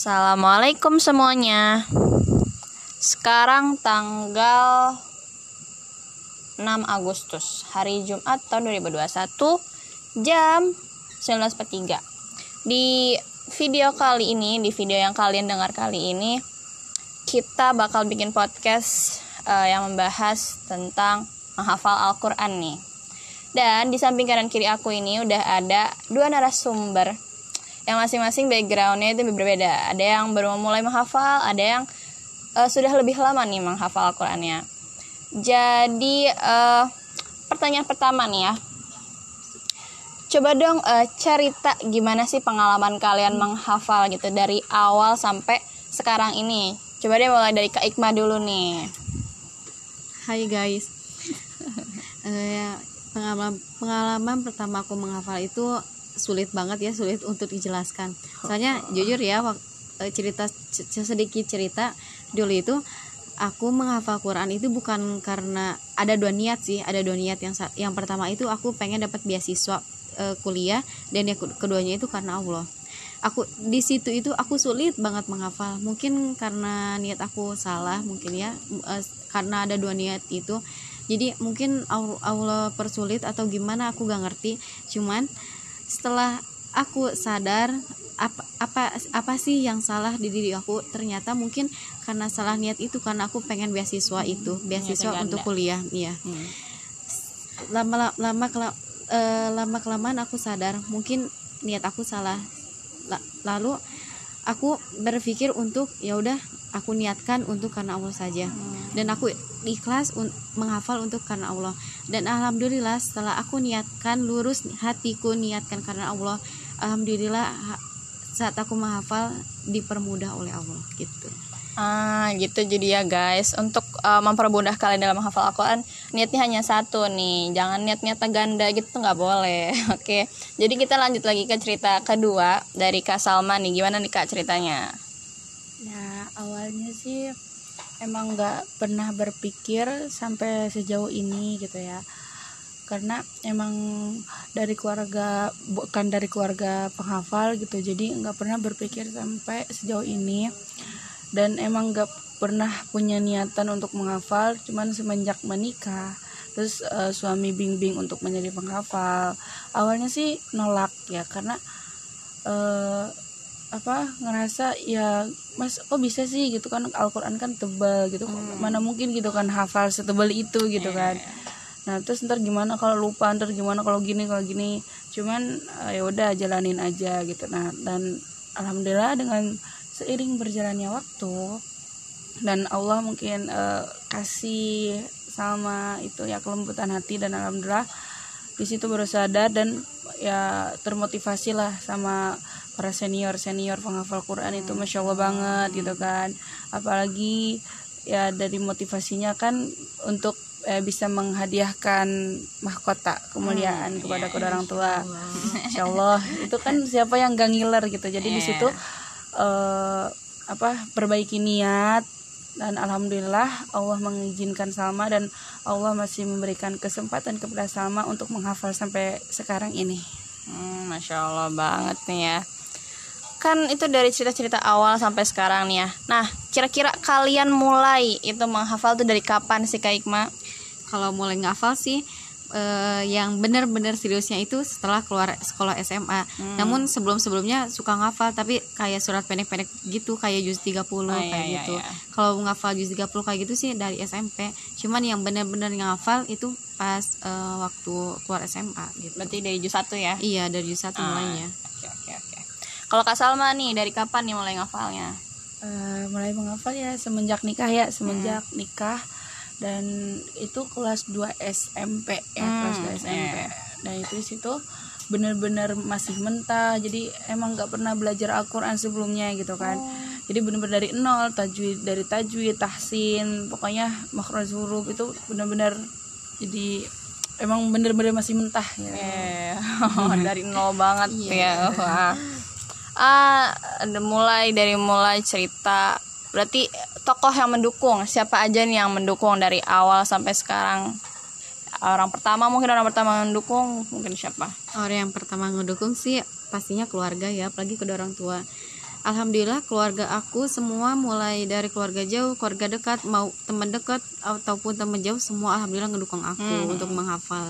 Assalamualaikum semuanya. Sekarang tanggal 6 Agustus, hari Jumat tahun 2021, jam 19.43. Di video kali ini, di video yang kalian dengar kali ini, kita bakal bikin podcast uh, yang membahas tentang menghafal Al-Quran nih. Dan di samping kanan kiri aku ini udah ada dua narasumber yang masing-masing backgroundnya itu berbeda. Ada yang baru mulai menghafal ada yang uh, sudah lebih lama nih menghafal Al-Qurannya. Jadi uh, pertanyaan pertama nih ya. Coba dong uh, cerita gimana sih pengalaman kalian menghafal gitu dari awal sampai sekarang ini. Coba deh mulai dari Kak Ikma dulu nih. Hai guys. Uh, pengalaman pengalaman pertama aku menghafal itu sulit banget ya sulit untuk dijelaskan. Soalnya jujur ya eh, cerita sedikit cerita. Dulu itu aku menghafal Quran itu bukan karena ada dua niat sih ada dua niat. Yang yang pertama itu aku pengen dapat beasiswa uh, kuliah dan yang keduanya itu karena Allah. Aku di situ itu aku sulit banget menghafal. Mungkin karena niat aku salah mungkin ya uh, karena ada dua niat itu. Jadi mungkin Allah persulit atau gimana aku gak ngerti. Cuman setelah aku sadar apa apa apa sih yang salah di diri aku ternyata mungkin karena salah niat itu karena aku pengen beasiswa hmm, itu beasiswa untuk kuliah iya. Hmm. lama lama lama, uh, lama kelamaan aku sadar mungkin niat aku salah. Lalu aku berpikir untuk ya udah aku niatkan untuk karena Allah saja. Hmm. dan aku ikhlas menghafal untuk karena Allah. Dan alhamdulillah setelah aku niatkan lurus hatiku niatkan karena Allah alhamdulillah saat aku menghafal dipermudah oleh Allah gitu Ah gitu. Jadi ya guys untuk uh, mempermudah kalian dalam menghafal Al-Quran niatnya hanya satu nih. Jangan niat-niat ganda gitu nggak boleh. Oke. Jadi kita lanjut lagi ke cerita kedua dari Kak Salma nih. Gimana nih Kak ceritanya? Nah awalnya sih emang nggak pernah berpikir sampai sejauh ini gitu ya. Karena emang dari keluarga bukan dari keluarga penghafal gitu. Jadi nggak pernah berpikir sampai sejauh ini dan emang gak pernah punya niatan untuk menghafal cuman semenjak menikah terus uh, suami bimbing untuk menjadi penghafal awalnya sih nolak ya karena uh, apa ngerasa ya mas kok bisa sih gitu kan Al-Quran kan tebal gitu hmm. mana mungkin gitu kan hafal setebal itu gitu yeah. kan iya, iya. nah terus ntar gimana kalau lupa ntar gimana kalau gini kalau gini cuman uh, ya udah jalanin aja gitu nah dan alhamdulillah dengan seiring berjalannya waktu dan Allah mungkin uh, kasih sama itu ya kelembutan hati dan alhamdulillah di situ baru sadar dan ya termotivasi lah sama para senior senior penghafal Quran itu masya Allah banget gitu kan. Apalagi ya dari motivasinya kan untuk eh, bisa menghadiahkan mahkota kemuliaan hmm, kepada yeah, kedua orang tua. Insya Allah. Itu kan siapa yang gak ngiler gitu. Jadi yeah. di situ uh, apa perbaiki niat dan alhamdulillah Allah mengizinkan Salma dan Allah masih memberikan kesempatan kepada Salma untuk menghafal sampai sekarang ini. Hmm, Masya Allah banget nih ya. Kan itu dari cerita-cerita awal sampai sekarang nih ya. Nah, kira-kira kalian mulai itu menghafal tuh dari kapan sih Kak Ikma? Kalau mulai menghafal sih uh, yang benar-benar seriusnya itu setelah keluar sekolah SMA. Hmm. Namun sebelum-sebelumnya suka ngafal tapi kayak surat pendek-pendek gitu kayak juz 30 oh, iya, kayak iya, gitu. Iya. Kalau ngafal juz 30 kayak gitu sih dari SMP. Cuman yang benar-benar ngafal itu pas uh, waktu keluar SMA gitu. Berarti dari juz 1 ya? Iya, dari juz 1 ah, mulainya. Oke, oke, oke. Kalau Kak Salma nih dari kapan nih mulai ngafalnya? Uh, mulai menghafal ya semenjak nikah ya, semenjak hmm. nikah dan itu kelas 2 SMP ya hmm, kelas 2 SMP yeah. dan itu di situ bener-bener masih mentah jadi emang nggak pernah belajar Al-Quran sebelumnya gitu kan oh. jadi bener-bener dari nol tajwid dari tajwid tahsin pokoknya makhraj huruf itu bener-bener jadi emang bener-bener masih mentah ya yeah. oh, dari nol banget yeah. ya wah ah mulai dari mulai cerita berarti tokoh yang mendukung siapa aja nih yang mendukung dari awal sampai sekarang? Orang pertama mungkin orang pertama mendukung mungkin siapa? Orang yang pertama mendukung sih pastinya keluarga ya apalagi kedua orang tua. Alhamdulillah keluarga aku semua mulai dari keluarga jauh keluarga dekat mau teman dekat ataupun teman jauh semua alhamdulillah ngedukung aku Hmm. untuk menghafal.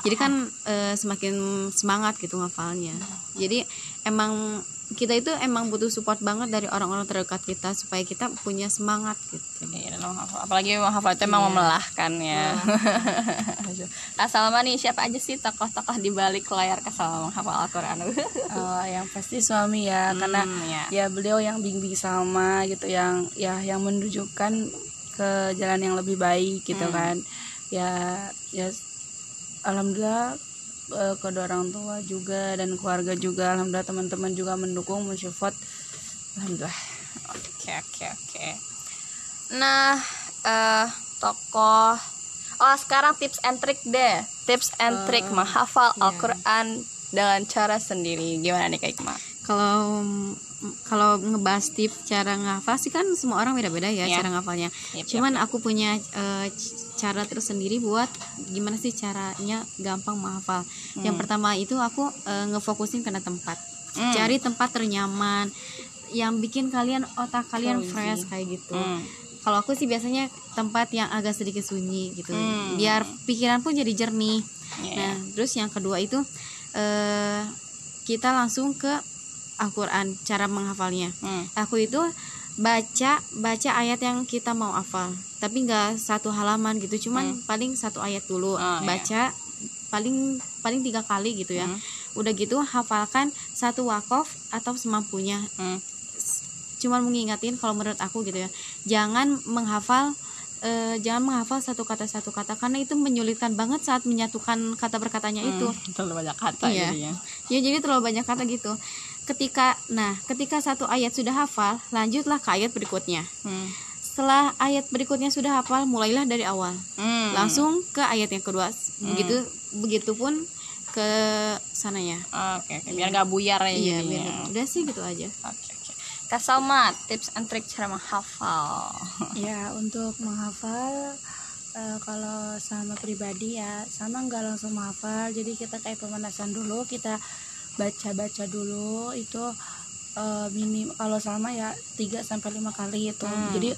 Jadi kan eh, semakin semangat gitu ngafalnya. Jadi emang kita itu emang butuh support banget dari orang-orang terdekat kita supaya kita punya semangat gitu Iya, apalagi menghafal itu emang memelahkan ya. Kak Salma nih siapa aja sih tokoh-tokoh di balik layar Kak Salma menghafal Al-Qur'an? Oh, yang pasti suami ya karena Hmm, ya. ya beliau yang bimbing sama gitu yang ya yang menunjukkan ke jalan yang lebih baik gitu Hmm. kan ya ya alhamdulillah eh, kedua orang tua juga dan keluarga juga alhamdulillah teman-teman juga mendukung mensupport alhamdulillah Oke, oke, oke. Nah, eh tokoh Oh, sekarang tips and trick deh. Tips and trick menghafal Al-Qur'an dengan cara sendiri. Gimana nih Kak Ikma? Kalau kalau ngebahas tips cara ngafal sih kan semua orang beda-beda ya Iya. cara ngafalnya Yep, cuman aku punya c- cara tersendiri buat gimana sih caranya gampang menghafal yang pertama itu aku eh, ngefokusin kena tempat Hmm. cari tempat ternyaman yang bikin kalian otak kalian Cozy. fresh kayak gitu Hmm. kalau aku sih biasanya tempat yang agak sedikit sunyi gitu Hmm. biar pikiran pun jadi jernih Iya. nah terus yang kedua itu eh kita langsung ke Al-Quran cara menghafalnya Hmm. aku itu baca baca ayat yang kita mau hafal tapi nggak satu halaman gitu cuman paling satu ayat dulu Hmm. Oh, iya. baca paling paling tiga kali gitu ya Hmm. udah gitu hafalkan satu wakof atau semampunya Hmm. cuman mengingatin kalau menurut aku gitu ya jangan menghafal eh, jangan menghafal satu kata satu kata karena itu menyulitkan banget saat menyatukan kata perkatanya itu Hmm, terlalu banyak kata Iya. jadinya. ya jadi terlalu banyak kata gitu ketika nah ketika satu ayat sudah hafal lanjutlah ke ayat berikutnya Hmm. setelah ayat berikutnya sudah hafal mulailah dari awal Hmm. langsung ke ayat yang kedua begitu begitupun ke sananya Oke, oke. biar nggak buyar ya iya biar udah sih gitu aja Oke, oke. Kak Salma, tips and trick cara menghafal. ya untuk menghafal eh, kalau sama pribadi ya sama nggak langsung menghafal jadi kita kayak pemanasan dulu kita baca-baca dulu itu eh, minim kalau sama ya 3 sampai lima kali itu Hmm. jadi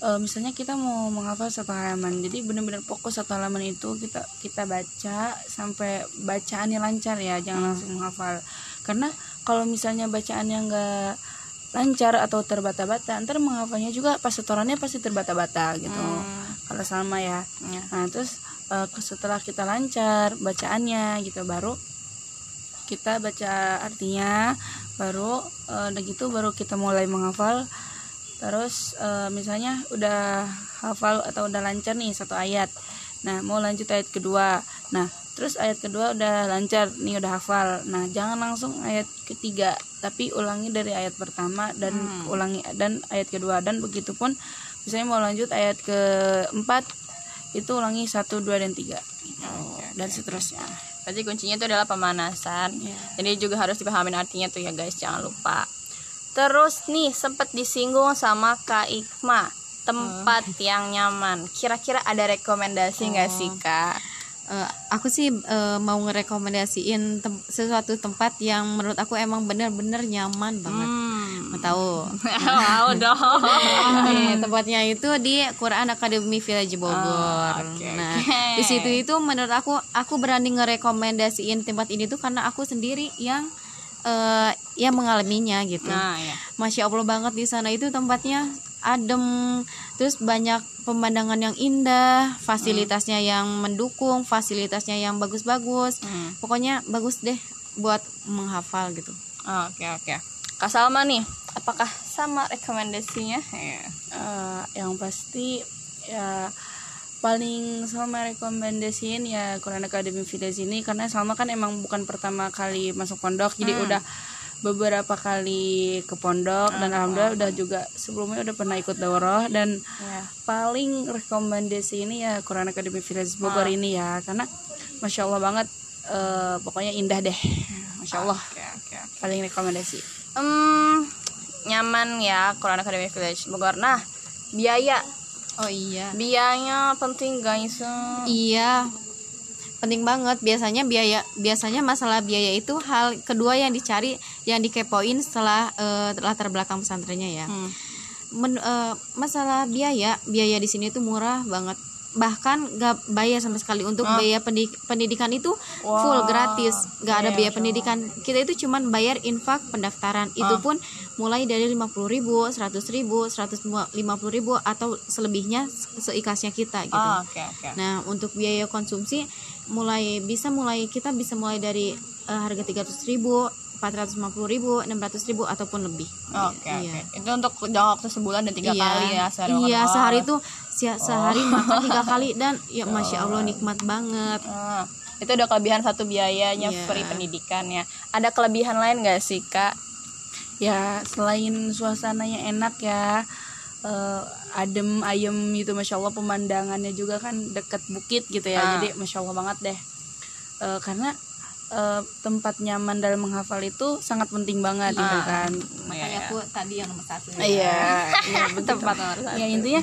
eh, misalnya kita mau menghafal satu halaman jadi benar-benar fokus satu halaman itu kita kita baca sampai bacaannya lancar ya jangan langsung menghafal karena kalau misalnya bacaannya nggak lancar atau terbata-bata ntar menghafalnya juga pas setorannya pasti terbata-bata gitu Hmm. kalau sama ya Ya. nah terus eh, setelah kita lancar bacaannya gitu baru kita baca artinya baru eh, udah gitu baru kita mulai menghafal. Terus eh, misalnya udah hafal atau udah lancar nih satu ayat. Nah mau lanjut ayat kedua. Nah terus ayat kedua udah lancar nih udah hafal. Nah jangan langsung ayat ketiga tapi ulangi dari ayat pertama dan ulangi dan ayat kedua. Dan begitupun misalnya mau lanjut ayat keempat itu ulangi satu dua dan tiga. Dan seterusnya Berarti kuncinya itu adalah pemanasan. Iya. Jadi juga harus dipahamin artinya tuh ya guys, jangan lupa. Terus nih sempat disinggung sama Kak Ikma tempat yang nyaman. Kira-kira ada rekomendasi nggak sih Kak? Eh, aku sih eh, mau ngerekomendasiin tem- sesuatu tempat yang menurut aku emang bener-bener nyaman banget Hmm. mau tahu Mau dong. Nih, tempatnya itu di Quran Academy Village Bogor. Oh, nah, oke. Di situ itu menurut aku aku berani ngerekomendasiin tempat ini tuh karena aku sendiri yang eh yang mengalaminya gitu. Nah, ya. Masya Allah banget di sana itu tempatnya adem, terus banyak pemandangan yang indah, fasilitasnya yang mendukung, fasilitasnya yang bagus-bagus. Hmm. Pokoknya bagus deh buat menghafal gitu. Oke, oke. Kak Salma nih, apakah sama rekomendasinya? Ya. Eh, yang pasti ya paling sama rekomendasiin ya Quran Academy Village ini karena Salma kan emang bukan pertama kali masuk pondok jadi Hmm. udah beberapa kali ke pondok dan alhamdulillah udah juga sebelumnya udah pernah ikut daurah dan Ya. paling rekomendasi ini ya Quran Academy Village Bogor ini ya karena masya Allah banget eh, pokoknya indah deh masya Allah Oke, oke, oke. paling rekomendasi Hmm, nyaman ya Quran Academy Village Bogor. Nah, biaya. Oh iya. Biayanya penting guys. Iya. penting banget biasanya biaya biasanya masalah biaya itu hal kedua yang dicari yang dikepoin setelah eh, latar belakang pesantrennya ya Hmm. Men- eh, masalah biaya biaya di sini tuh murah banget bahkan gak bayar sama sekali. Untuk Ah. biaya pendi- pendidikan itu Wah. full gratis. Gak ada Iya, biaya pendidikan. Kita itu cuman bayar infak pendaftaran. Itu pun mulai dari 50.000 ribu 100 ribu 150 ribu atau selebihnya se- seikhlasnya kita gitu. Ah, oke oke. Nah, untuk biaya konsumsi mulai bisa mulai kita bisa mulai dari eh, harga 300.000, 450.000, 600.000 ataupun lebih. Oke Iya. oke. Itu untuk jangka waktu sebulan dan tiga Iya. kali ya sehari makan. Iya, Oh. sehari itu se- sehari makan tiga kali dan ya masya Allah nikmat banget. Ah, itu udah kelebihan satu biayanya Iya. free pendidikan ya. Ada kelebihan lain gak sih kak? ya selain suasananya enak ya eh, adem ayem gitu masya allah pemandangannya juga kan deket bukit gitu ya Ah. jadi masya allah banget deh Eh, karena eh, tempat nyaman dalam menghafal itu sangat penting banget gitu Ah. kan Makanya aku tadi yang nomor satu. ya. iya iya betul Tempat nomor satu. ya intinya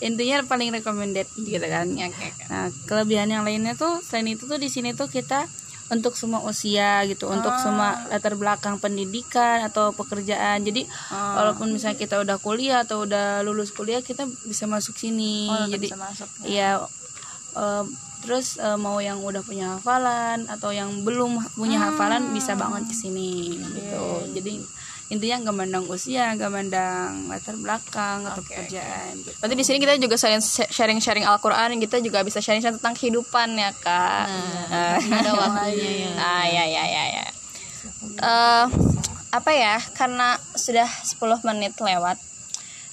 intinya paling recommended gitu kan Ya, Oke oke. Nah, kelebihan yang lainnya tuh selain itu tuh di sini tuh kita untuk semua usia gitu, untuk semua latar belakang pendidikan atau pekerjaan. Jadi Ah. walaupun misalnya kita udah kuliah atau udah lulus kuliah, kita bisa masuk sini. Oh, Jadi bisa masuk. iya eh, terus eh, mau yang udah punya hafalan atau yang belum punya hafalan bisa banget ke sini gitu. Jadi intinya gak mandang usia, gak mandang latar belakang atau pekerjaan gitu. Berarti di sini kita juga selain sharing-sharing Al-Qur'an, kita juga bisa sharing-sharing tentang kehidupan ya, Kak. Nah, Ada waktunya ya. Ah, ya ya ya ya. Eh, apa ya? Karena sudah 10 menit lewat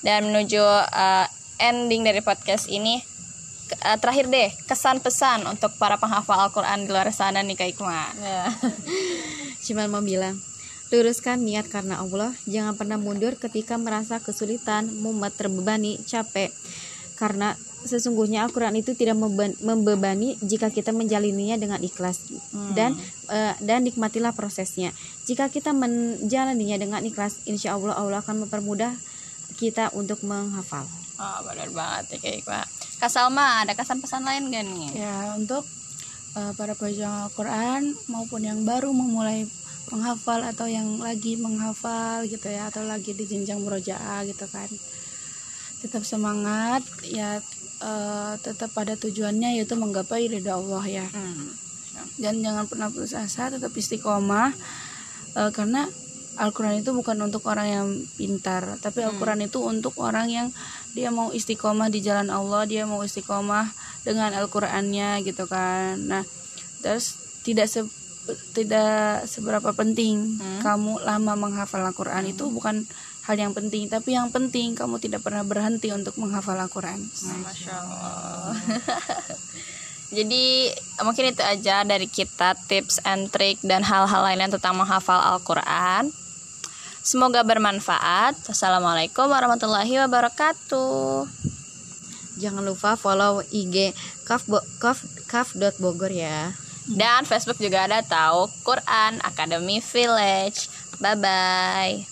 dan menuju eh, ending dari podcast ini eh, terakhir deh kesan pesan untuk para penghafal Al-Qur'an di luar sana nih Kak Ikma. Cuman mau bilang, luruskan niat karena Allah, jangan pernah mundur ketika merasa kesulitan, mumet, terbebani, capek. Karena sesungguhnya Al-Quran itu tidak membe- membebani jika kita menjalininya dengan ikhlas dan eh, dan nikmatilah prosesnya. Jika kita menjalaninya dengan ikhlas, insya Allah Allah akan mempermudah kita untuk menghafal. Oh, benar banget ya Kak Ikma. Kak Salma, ada kesan pesan lain gak nih? Ya, untuk uh, para pejuang Al-Quran maupun yang baru memulai menghafal atau yang lagi menghafal gitu ya atau lagi di jenjang murojaah gitu kan. Tetap semangat ya uh, tetap pada tujuannya yaitu menggapai ridha Allah ya. Hmm. Dan jangan pernah putus asa, tetap istiqomah uh, karena Al-Quran itu bukan untuk orang yang pintar, tapi Al-Quran itu untuk orang yang dia mau istiqomah di jalan Allah, dia mau istiqomah dengan Al-Qur'annya gitu kan. Nah, terus tidak se- tidak seberapa penting kamu lama menghafal Al-Qur'an itu bukan hal yang penting, tapi yang penting kamu tidak pernah berhenti untuk menghafal Al-Qur'an. Masya Allah. Jadi mungkin itu aja dari kita tips and trick dan hal-hal lainnya tentang menghafal Al-Quran. Semoga bermanfaat. Wassalamualaikum warahmatullahi wabarakatuh. Jangan lupa follow IG kaf ya. Dan Facebook juga ada tahu Quran Academy Village. Bye bye.